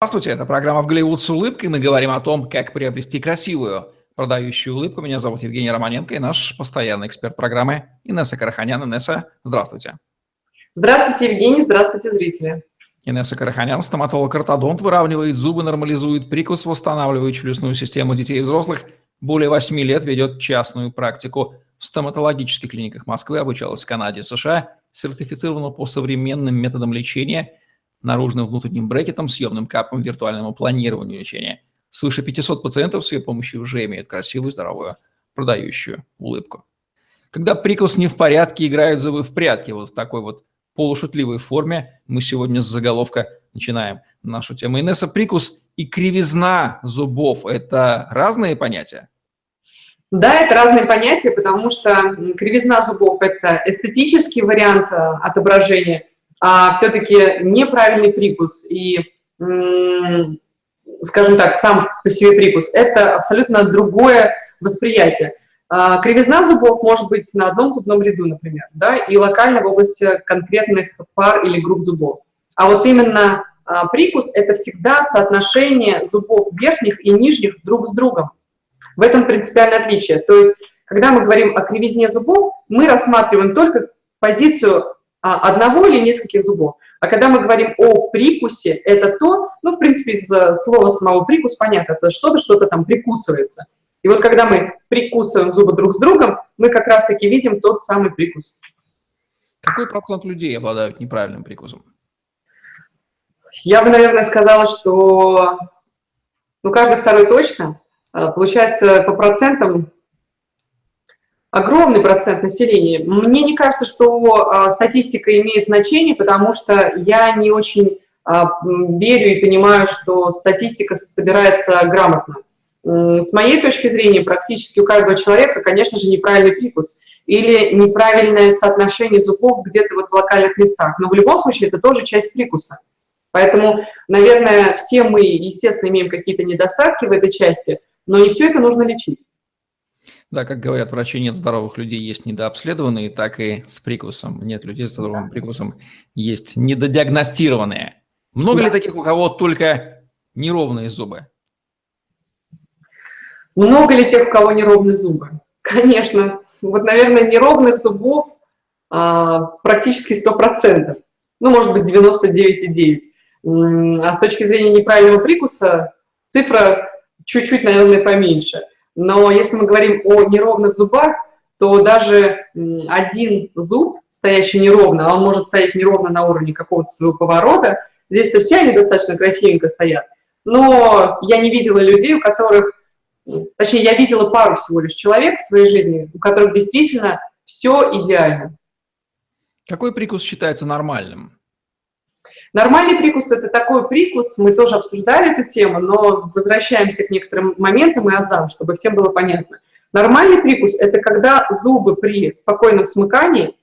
Здравствуйте, это программа «В Голливуд с улыбкой». Мы говорим о том, как приобрести красивую продающую улыбку. Меня зовут Евгений Романенко и наш постоянный эксперт программы Инесса Караханян. Инесса, здравствуйте. Здравствуйте, Евгений, здравствуйте, зрители. Инесса Караханян, стоматолог-ортодонт, выравнивает зубы, нормализует прикус, восстанавливает челюстную систему детей и взрослых. Более 8 лет ведет частную практику в стоматологических клиниках Москвы, обучалась в Канаде, США, сертифицирована по современным методам лечения – наружным внутренним брекетом, съемным капом, виртуальному планированию лечения. Свыше 500 пациентов с ее помощью уже имеют красивую, здоровую, продающую улыбку. Когда прикус не в порядке, играют зубы в прятки. Вот в такой вот полушутливой форме мы сегодня с заголовка начинаем нашу тему. Инесса, прикус и кривизна зубов – это разные понятия? Да, это разные понятия, потому что кривизна зубов – это эстетический вариант э, отображения – а все-таки неправильный прикус и, скажем так, сам по себе прикус – это абсолютно другое восприятие. А, кривизна зубов может быть на одном зубном ряду, например, да, и локально в области конкретных пар или групп зубов. А вот именно а, прикус – это всегда соотношение зубов верхних и нижних друг с другом. В этом принципиальное отличие. То есть, когда мы говорим о кривизне зубов, мы рассматриваем только позицию одного или нескольких зубов. А когда мы говорим о прикусе, это то, ну, в принципе, из э, слова самого прикус понятно, это что-то, что-то там прикусывается. И вот когда мы прикусываем зубы друг с другом, мы как раз-таки видим тот самый прикус. Какой процент людей обладают неправильным прикусом? Я бы, наверное, сказала, что ну, каждый второй точно. А, получается, по процентам огромный процент населения. Мне не кажется, что а, статистика имеет значение, потому что я не очень а, верю и понимаю, что статистика собирается грамотно. С моей точки зрения, практически у каждого человека, конечно же, неправильный прикус или неправильное соотношение зубов где-то вот в локальных местах. Но в любом случае это тоже часть прикуса. Поэтому, наверное, все мы, естественно, имеем какие-то недостатки в этой части, но не все это нужно лечить. Да, как говорят врачи, нет здоровых людей, есть недообследованные, так и с прикусом. Нет людей с здоровым прикусом, есть недодиагностированные. Много да. ли таких, у кого только неровные зубы? Много ли тех, у кого неровные зубы? Конечно. Вот, наверное, неровных зубов а, практически 100%. Ну, может быть, 99,9%. А с точки зрения неправильного прикуса цифра чуть-чуть, наверное, поменьше – но если мы говорим о неровных зубах, то даже один зуб, стоящий неровно, он может стоять неровно на уровне какого-то своего поворота, здесь-то все они достаточно красивенько стоят. Но я не видела людей, у которых, точнее, я видела пару всего лишь человек в своей жизни, у которых действительно все идеально. Какой прикус считается нормальным? Нормальный прикус – это такой прикус, мы тоже обсуждали эту тему, но возвращаемся к некоторым моментам и азам, чтобы всем было понятно. Нормальный прикус – это когда зубы при спокойном смыкании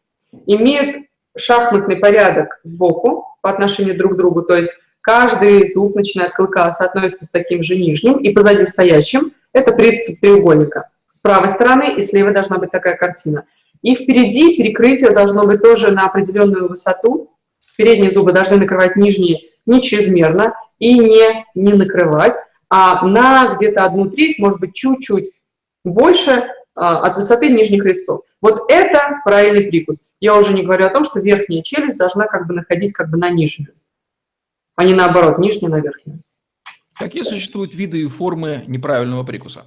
имеют шахматный порядок сбоку по отношению друг к другу, то есть каждый зуб, начиная от клыка, соотносится с таким же нижним, и позади стоящим – это принцип треугольника. С правой стороны и слева должна быть такая картина. И впереди перекрытие должно быть тоже на определенную высоту, передние зубы должны накрывать нижние не чрезмерно и не, не накрывать, а на где-то одну треть, может быть, чуть-чуть больше а, от высоты нижних резцов. Вот это правильный прикус. Я уже не говорю о том, что верхняя челюсть должна как бы находить как бы на нижнюю, а не наоборот, нижняя на верхнюю. Какие существуют виды и формы неправильного прикуса?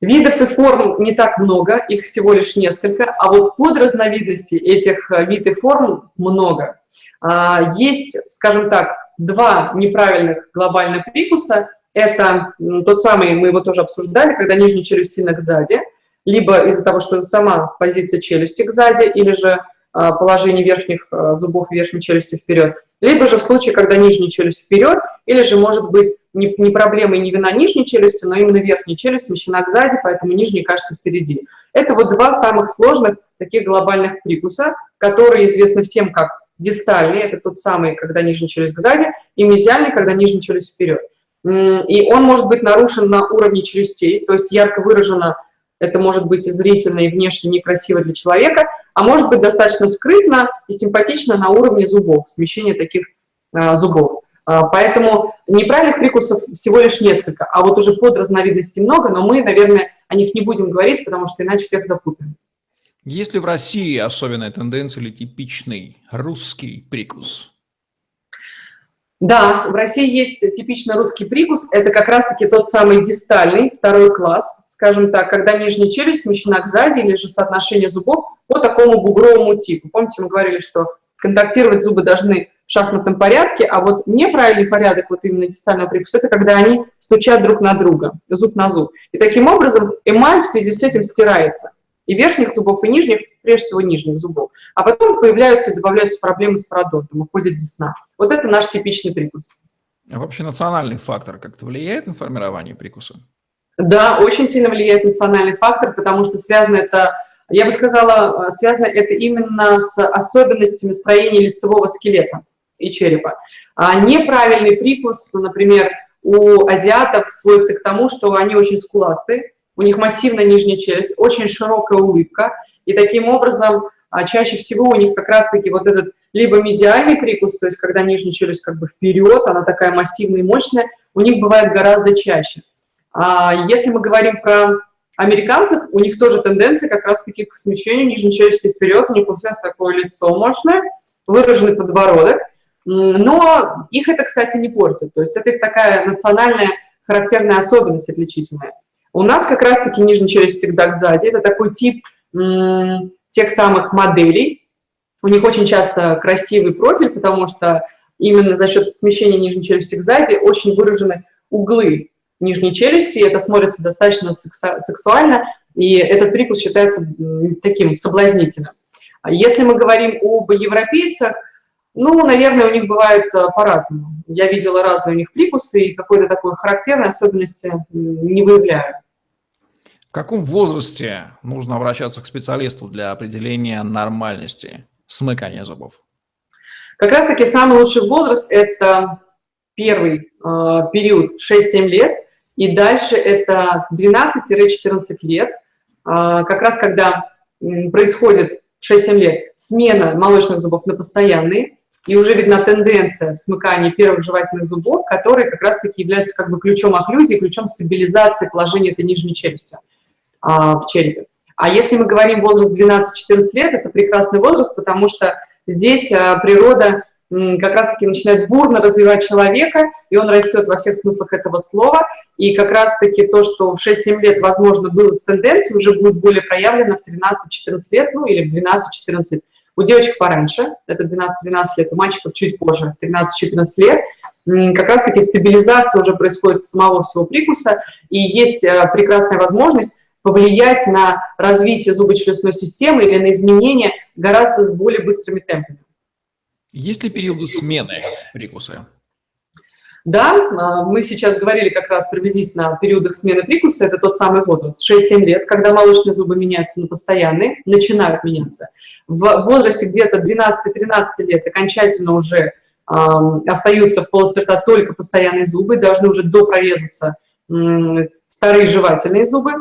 Видов и форм не так много, их всего лишь несколько, а вот подразновидностей этих э, видов и форм много. А, есть, скажем так, два неправильных глобальных прикуса. Это тот самый, мы его тоже обсуждали, когда нижняя челюсть сильно сзади, либо из-за того, что сама позиция челюсти сзади, или же а, положение верхних э, зубов верхней челюсти вперед, либо же в случае, когда нижняя челюсть вперед, или же может быть не, не проблема и не вина нижней челюсти, но именно верхняя челюсть смещена сзади, поэтому нижняя кажется впереди. Это вот два самых сложных таких глобальных прикуса, которые известны всем как дистальный, это тот самый, когда нижняя челюсть сзади, и мезиальный, когда нижняя челюсть вперед. И он может быть нарушен на уровне челюстей, то есть ярко выражено, это может быть и зрительно, и внешне некрасиво для человека, а может быть достаточно скрытно и симпатично на уровне зубов, смещение таких а, зубов. А, поэтому неправильных прикусов всего лишь несколько, а вот уже под разновидностей много, но мы, наверное, о них не будем говорить, потому что иначе всех запутаем. Есть ли в России особенная тенденция или типичный русский прикус? Да, в России есть типично русский прикус. Это как раз-таки тот самый дистальный, второй класс, скажем так, когда нижняя челюсть смещена к сзади или же соотношение зубов по такому бугровому типу. Помните, мы говорили, что контактировать зубы должны в шахматном порядке, а вот неправильный порядок вот именно дистального прикуса – это когда они стучат друг на друга, зуб на зуб. И таким образом эмаль в связи с этим стирается. И верхних зубов, и нижних, прежде всего нижних зубов. А потом появляются и добавляются проблемы с пародонтом, уходит десна. Вот это наш типичный прикус. А вообще национальный фактор как-то влияет на формирование прикуса? Да, очень сильно влияет национальный фактор, потому что связано это, я бы сказала, э, связано это именно с особенностями строения лицевого скелета и черепа. А неправильный прикус, например, у азиатов сводится к тому, что они очень скуластые, у них массивная нижняя челюсть, очень широкая улыбка, и таким образом а, чаще всего у них как раз-таки вот этот либо мезиальный прикус, то есть когда нижняя челюсть как бы вперед, она такая массивная и мощная, у них бывает гораздо чаще. А если мы говорим про американцев, у них тоже тенденция как раз-таки к смещению нижней челюсти вперед, у них у всех такое лицо мощное, выраженный подбородок, но их это, кстати, не портит, то есть это их такая национальная характерная особенность отличительная. У нас как раз-таки нижняя челюсть всегда сзади, это такой тип тех самых моделей, у них очень часто красивый профиль, потому что именно за счет смещения нижней челюсти к сзади очень выражены углы нижней челюсти, это смотрится достаточно сексуально, и этот прикус считается таким соблазнительным. Если мы говорим об европейцах, ну, наверное, у них бывает э, по-разному. Я видела разные у них прикусы, и какой-то такой характерной особенности не выявляю. В каком возрасте нужно обращаться к специалисту для определения нормальности смыкания зубов? Как раз-таки самый лучший возраст – это первый э, период 6-7 лет, и дальше это 12-14 лет, а, как раз когда происходит 6-7 лет смена молочных зубов на постоянные, и уже видна тенденция в смыкании первых жевательных зубов, которые как раз-таки являются как бы ключом окклюзии, ключом стабилизации положения этой нижней челюсти а, в черепе. А если мы говорим возраст 12-14 лет, это прекрасный возраст, потому что здесь а, природа как раз-таки начинает бурно развивать человека, и он растет во всех смыслах этого слова, и как раз-таки то, что в 6-7 лет, возможно, было с тенденцией, уже будет более проявлено в 13-14 лет, ну или в 12-14. У девочек пораньше, это 12-13 лет, у мальчиков чуть позже, 13-14 лет, как раз-таки стабилизация уже происходит с самого всего прикуса, и есть э, прекрасная возможность повлиять на развитие зубочелюстной системы или на изменения гораздо с более быстрыми темпами. Есть ли периоды смены прикуса? Да, а, мы сейчас говорили как раз приблизительно о периодах смены прикуса, это тот самый возраст, 6-7 лет, когда молочные зубы меняются на постоянные, начинают меняться. В возрасте где-то 12-13 лет окончательно уже э, остаются в полости рта только постоянные зубы, должны уже допрорезаться э, вторые жевательные зубы,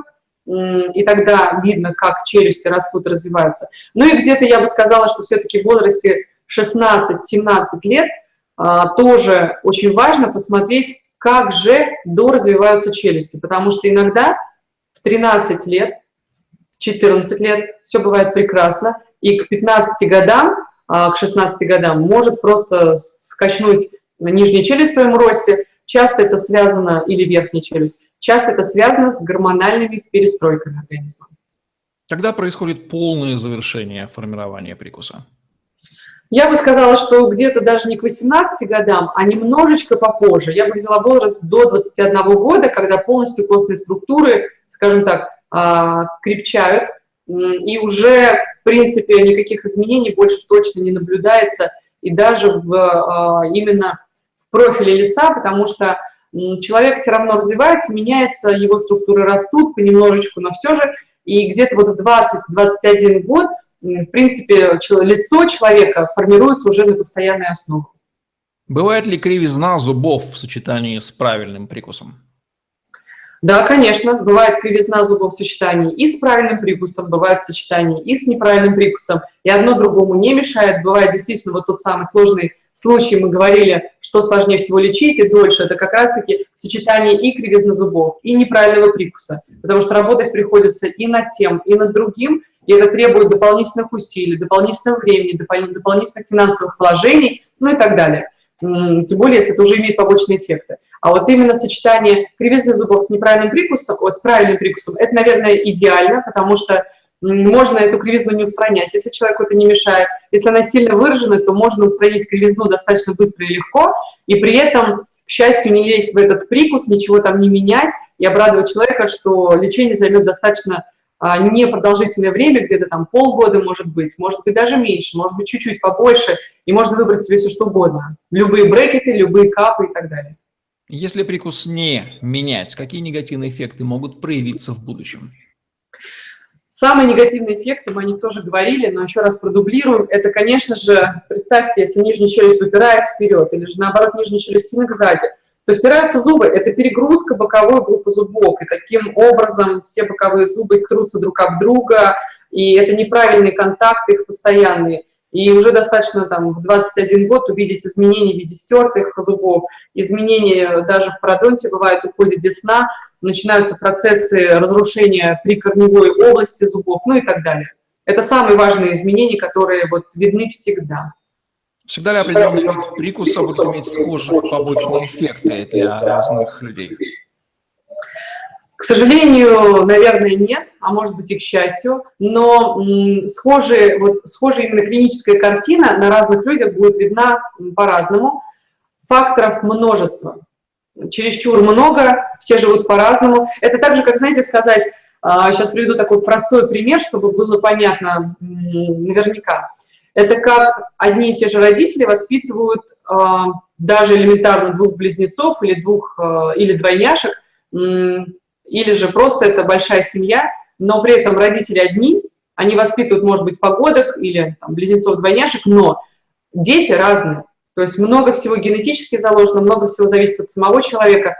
и тогда видно, как челюсти растут, развиваются. Ну и где-то я бы сказала, что все-таки в возрасте 16-17 лет а, тоже очень важно посмотреть, как же доразвиваются челюсти, потому что иногда в 13 лет, 14 лет все бывает прекрасно, и к 15 годам, а, к 16 годам может просто скачнуть нижняя челюсть в своем росте, часто это связано, или верхняя челюсть, часто это связано с гормональными перестройками организма. Когда происходит полное завершение формирования прикуса? Я бы сказала, что где-то даже не к 18 годам, а немножечко попозже. Я бы взяла возраст до 21 года, когда полностью костные структуры, скажем так, а, крепчают, и уже, в принципе, никаких изменений больше точно не наблюдается, и даже в, а, именно в профиле лица, потому что человек все равно развивается, меняется, его структуры растут понемножечку, но все же, и где-то вот в 20-21 год в принципе, лицо человека формируется уже на постоянной основе. Бывает ли кривизна зубов в сочетании с правильным прикусом? Да, конечно, бывает кривизна зубов в сочетании и с правильным прикусом, бывает сочетание и с неправильным прикусом, и одно другому не мешает. Бывает действительно вот тот самый сложный случай, мы говорили, что сложнее всего лечить и дольше, это как раз-таки сочетание и кривизны зубов, и неправильного прикуса, потому что работать приходится и над тем, и над другим, и это требует дополнительных усилий, дополнительного времени, дополнительных финансовых вложений, ну и так далее тем более, если это уже имеет побочные эффекты. А вот именно сочетание кривизны зубов с неправильным прикусом, с правильным прикусом, это, наверное, идеально, потому что можно эту кривизну не устранять, если человеку это не мешает. Если она сильно выражена, то можно устранить кривизну достаточно быстро и легко, и при этом, к счастью, не лезть в этот прикус, ничего там не менять, и обрадовать человека, что лечение займет достаточно непродолжительное время, где-то там полгода, может быть, может быть даже меньше, может быть чуть-чуть побольше, и можно выбрать себе все что угодно. Любые брекеты, любые капы и так далее. Если прикус не менять, какие негативные эффекты могут проявиться в будущем? Самые негативные эффекты, мы о них тоже говорили, но еще раз продублируем, это, конечно же, представьте, если нижняя челюсть выпирает вперед, или же наоборот нижняя челюсть сильно сзади, то стираются зубы – это перегрузка боковой группы зубов, и таким образом все боковые зубы трутся друг об друга, и это неправильные контакты их постоянные. И уже достаточно там в 21 год увидеть изменения в виде стертых зубов, изменения даже в пародонте бывает, уходит десна, начинаются процессы разрушения прикорневой области зубов, ну и так далее. Это самые важные изменения, которые вот видны всегда. Всегда ли определенный вид прикуса будет иметь схожие побочные эффекты для разных людей? К сожалению, наверное, нет, а может быть и к счастью, но схожие, вот, схожая именно клиническая картина на разных людях будет видна по-разному. Факторов множество. Чересчур много, все живут по-разному. Это так же, как, знаете, сказать, сейчас а, приведу такой простой пример, чтобы было понятно наверняка. Это как одни и те же родители воспитывают э, даже элементарно двух близнецов или двух э, или двойняшек, э, или же просто это большая семья, но при этом родители одни, они воспитывают, может быть, погодок или близнецов-двойняшек, но дети разные. То есть много всего генетически заложено, много всего зависит от самого человека,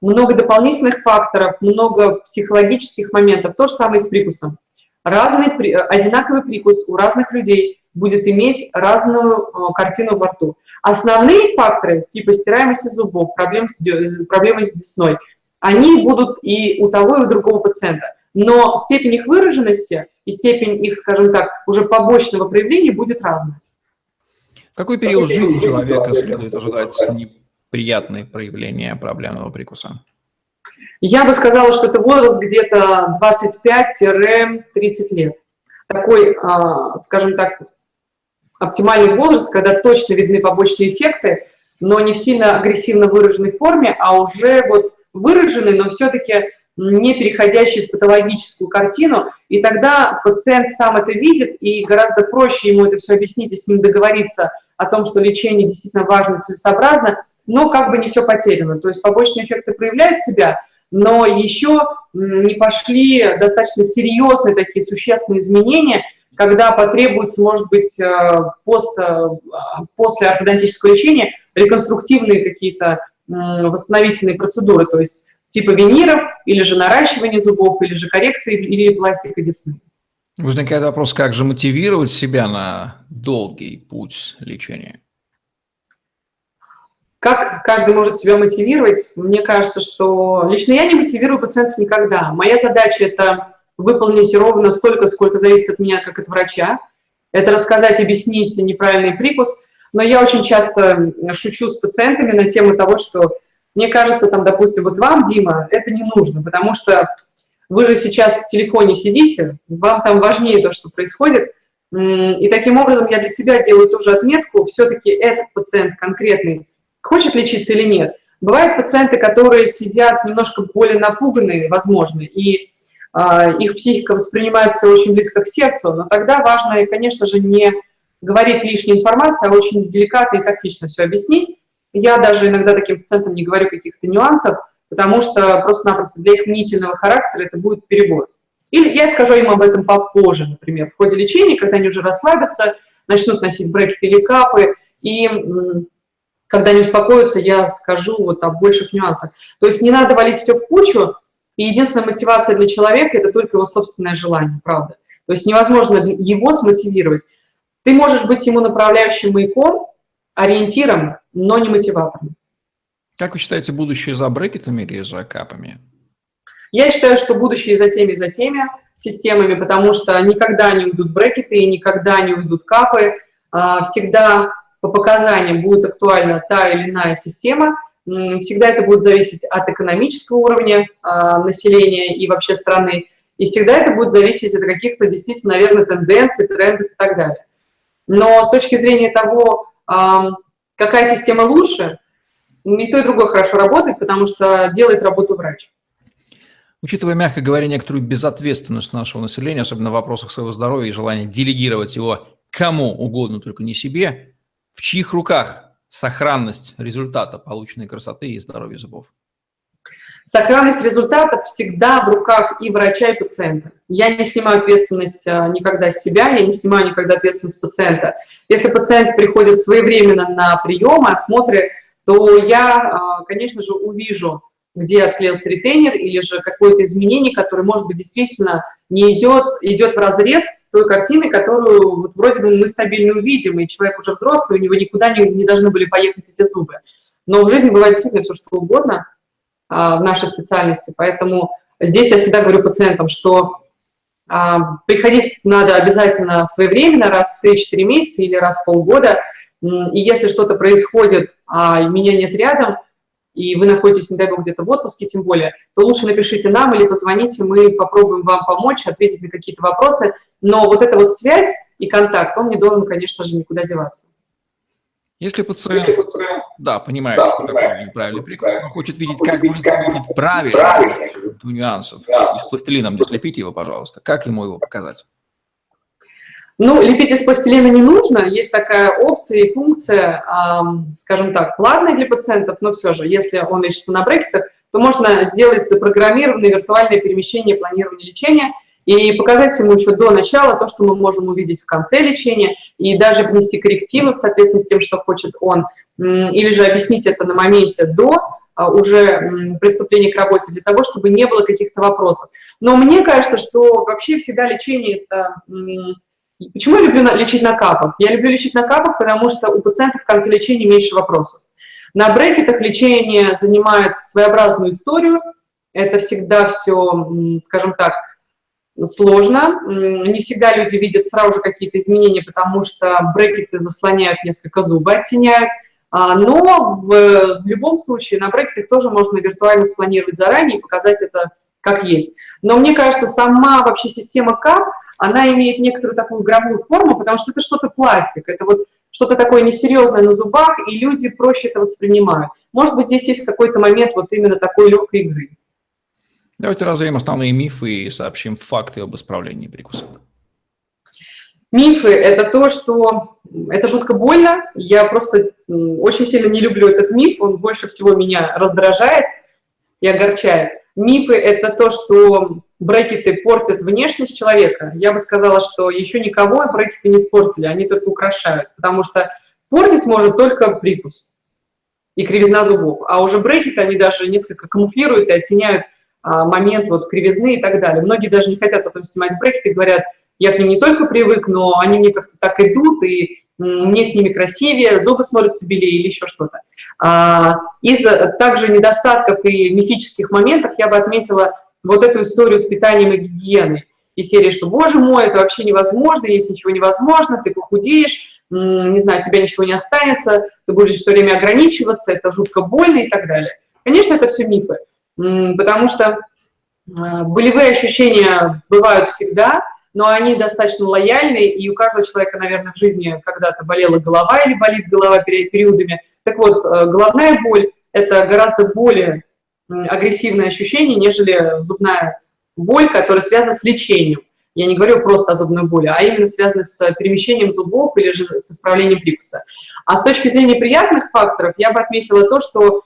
много дополнительных факторов, много психологических моментов. То же самое с прикусом. Разный, одинаковый прикус у разных людей – будет иметь разную э, картину во рту. Основные факторы, типа стираемости зубов, проблем с, проблемы с десной, они будут и у того, и у другого пациента. Но степень их выраженности и степень их, скажем так, уже побочного проявления будет разная. Какой период жизни человека следует ожидать неприятные проявления проблемного прикуса? Я бы сказала, что это возраст где-то 25-30 лет. Такой, а, скажем так, оптимальный возраст, когда точно видны побочные эффекты, но не в сильно агрессивно выраженной форме, а уже вот выраженный, но все-таки не переходящий в патологическую картину, и тогда пациент сам это видит, и гораздо проще ему это все объяснить и с ним договориться о том, что лечение действительно важно, целесообразно, но как бы не все потеряно. То есть побочные эффекты проявляют себя, но еще не пошли достаточно серьезные такие существенные изменения – когда потребуется, может быть, э, пост, э, после ортодонтического лечения реконструктивные какие-то восстановительные процедуры, то есть типа виниров, или же наращивание зубов, или же коррекции, или пластика десны. Возникает вопрос, как же мотивировать себя на долгий путь лечения? Как каждый может себя мотивировать? Мне кажется, что лично я не мотивирую пациентов никогда. Моя задача – это выполнить ровно столько, сколько зависит от меня, как от врача. Это рассказать, объяснить неправильный прикус. Но я очень часто шучу с пациентами на тему того, что мне кажется, там, допустим, вот вам, Дима, это не нужно, потому что вы же сейчас в телефоне сидите, вам там важнее то, что происходит. И таким образом я для себя делаю тоже отметку, все-таки этот пациент конкретный хочет лечиться или нет. Бывают пациенты, которые сидят немножко более напуганные, возможно, и их психика воспринимается очень близко к сердцу, но тогда важно, конечно же, не говорить лишней информации, а очень деликатно и тактично все объяснить. Я даже иногда таким пациентам не говорю каких-то нюансов, потому что просто-напросто для их мнительного характера это будет перебор. Или я скажу им об этом попозже, например, в ходе лечения, когда они уже расслабятся, начнут носить брекеты или капы, и когда они успокоятся, я скажу вот о больших нюансах. То есть не надо валить все в кучу, и единственная мотивация для человека – это только его собственное желание, правда. То есть невозможно его смотивировать. Ты можешь быть ему направляющим маяком, ориентиром, но не мотиватором. Как вы считаете, будущее за брекетами или за капами? Я считаю, что будущее за теми, за теми системами, потому что никогда не уйдут брекеты и никогда не уйдут капы. А, всегда по показаниям будет актуальна та или иная система. Всегда это будет зависеть от экономического уровня а, населения и вообще страны. И всегда это будет зависеть от каких-то действительно, наверное, тенденций, трендов и так далее. Но с точки зрения того, какая система лучше, и то, и другое хорошо работает, потому что делает работу врач. Учитывая, мягко говоря, некоторую безответственность нашего населения, особенно в вопросах своего здоровья и желание делегировать его кому угодно, только не себе, в чьих руках сохранность результата полученной красоты и здоровья зубов? Сохранность результатов всегда в руках и врача, и пациента. Я не снимаю ответственность а, никогда с себя, я не снимаю никогда ответственность пациента. Если пациент приходит своевременно на приемы, осмотры, то я, а, конечно же, увижу, где отклеился ретейнер или же какое-то изменение, которое, может быть, действительно не идет, идет в разрез с той картиной, которую вот, вроде бы мы стабильно увидим, и человек уже взрослый, у него никуда не, не должны были поехать эти зубы. Но в жизни бывает действительно все, что угодно а, в нашей специальности, поэтому здесь я всегда говорю пациентам, что а, приходить надо обязательно своевременно, раз в 3-4 месяца или раз в полгода, и если что-то происходит, а меня нет рядом – и вы находитесь, не дай бог, где-то в отпуске тем более, то лучше напишите нам или позвоните, мы попробуем вам помочь, ответить на какие-то вопросы. Но вот эта вот связь и контакт, он не должен, конечно же, никуда деваться. Если пациент, Если пациент да, понимает, да, понимает правильный приказ, он хочет видеть, как будет выглядеть правильно, правильно. нюансов, да. с пластилином не слепите его, пожалуйста, как ему его показать? Ну, лепить из пластилина не нужно, есть такая опция и функция, скажем так, платная для пациентов, но все же, если он ищется на брекетах, то можно сделать запрограммированное виртуальное перемещение планирования лечения и показать ему еще до начала то, что мы можем увидеть в конце лечения, и даже внести коррективы в соответствии с тем, что хочет он, или же объяснить это на моменте до а, уже приступления к работе, для того, чтобы не было каких-то вопросов. Но мне кажется, что вообще всегда лечение – это Почему я люблю лечить на капах? Я люблю лечить на капах, потому что у пациентов в конце лечения меньше вопросов. На брекетах лечение занимает своеобразную историю. Это всегда все, скажем так, сложно. Не всегда люди видят сразу же какие-то изменения, потому что брекеты заслоняют несколько зубы, оттеняют. А, но в, в любом случае на брекетах тоже можно виртуально спланировать заранее и показать это как есть. Но мне кажется, сама вообще система КАП, она имеет некоторую такую игровую форму, потому что это что-то пластик, это вот что-то такое несерьезное на зубах, и люди проще это воспринимают. Может быть, здесь есть какой-то момент вот именно такой легкой игры. Давайте развеем основные мифы и сообщим факты об исправлении прикуса. Мифы – это то, что это жутко больно. Я просто очень сильно не люблю этот миф, он больше всего меня раздражает и огорчает. Мифы – это то, что брекеты портят внешность человека. Я бы сказала, что еще никого брекеты не испортили, они только украшают, потому что портить может только прикус и кривизна зубов. А уже брекеты, они даже несколько камуфлируют и оттеняют а, момент вот кривизны и так далее. Многие даже не хотят потом снимать брекеты, говорят, я к ним не только привык, но они мне как-то так идут, и мне с ними красивее, зубы смотрятся белее или еще что-то. А, из также недостатков и мифических моментов я бы отметила вот эту историю с питанием и гигиеной. И серии, что, боже мой, это вообще невозможно, есть ничего невозможно, ты похудеешь, не знаю, тебя ничего не останется, ты будешь все время ограничиваться, это жутко больно и так далее. Конечно, это все мифы, потому что а, болевые ощущения бывают всегда, но они достаточно лояльны, и у каждого человека, наверное, в жизни когда-то болела голова или болит голова периодами. Так вот, э, головная боль – это гораздо более агрессивное ощущение, нежели зубная боль, которая связана с лечением. Я не говорю просто о зубной боли, а именно связана с перемещением зубов или же с исправлением прикуса. А с точки зрения приятных факторов я бы отметила то, что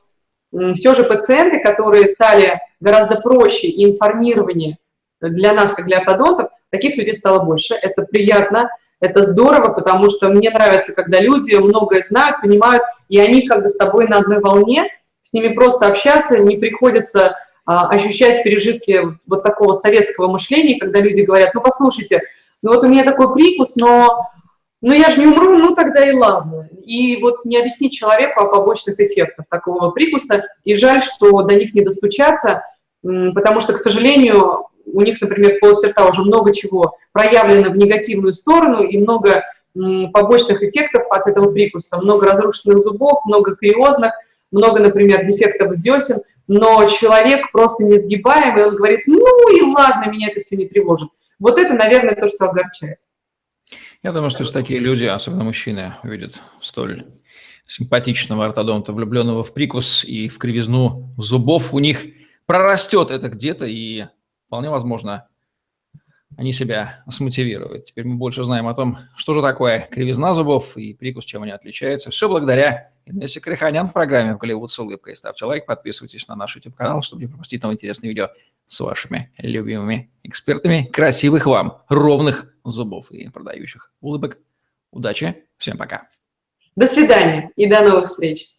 все же пациенты, которые стали гораздо проще и информированнее для нас, как для ортодонтов, Таких людей стало больше. Это приятно, это здорово, потому что мне нравится, когда люди многое знают, понимают, и они как бы с тобой на одной волне, с ними просто общаться, не приходится а, ощущать пережитки вот такого советского мышления, когда люди говорят, ну послушайте, ну вот у меня такой прикус, но, но я же не умру, ну тогда и ладно. И вот не объяснить человеку о побочных эффектах такого прикуса, и жаль, что до них не достучаться, потому что, к сожалению, у них, например, в полости рта уже много чего проявлено в негативную сторону, и много побочных эффектов от этого прикуса, много разрушенных зубов, много кариозных, много, например, дефектов десен, но человек просто несгибаемый, он говорит, ну и ладно, меня это все не тревожит. Вот это, наверное, то, что огорчает. Я думаю, что такие люди, особенно мужчины, видят столь симпатичного ортодонта, влюбленного в прикус и в кривизну зубов, у них прорастет это где-то, и вполне возможно, они себя смотивируют. Теперь мы больше знаем о том, что же такое кривизна зубов и прикус, чем они отличаются. Все благодаря Инессе Криханян в программе «Голливуд с улыбкой». Ставьте лайк, подписывайтесь на наш YouTube-канал, чтобы не пропустить новые интересные видео с вашими любимыми экспертами. Красивых вам, ровных зубов и продающих улыбок. Удачи, всем пока. До свидания и до новых встреч.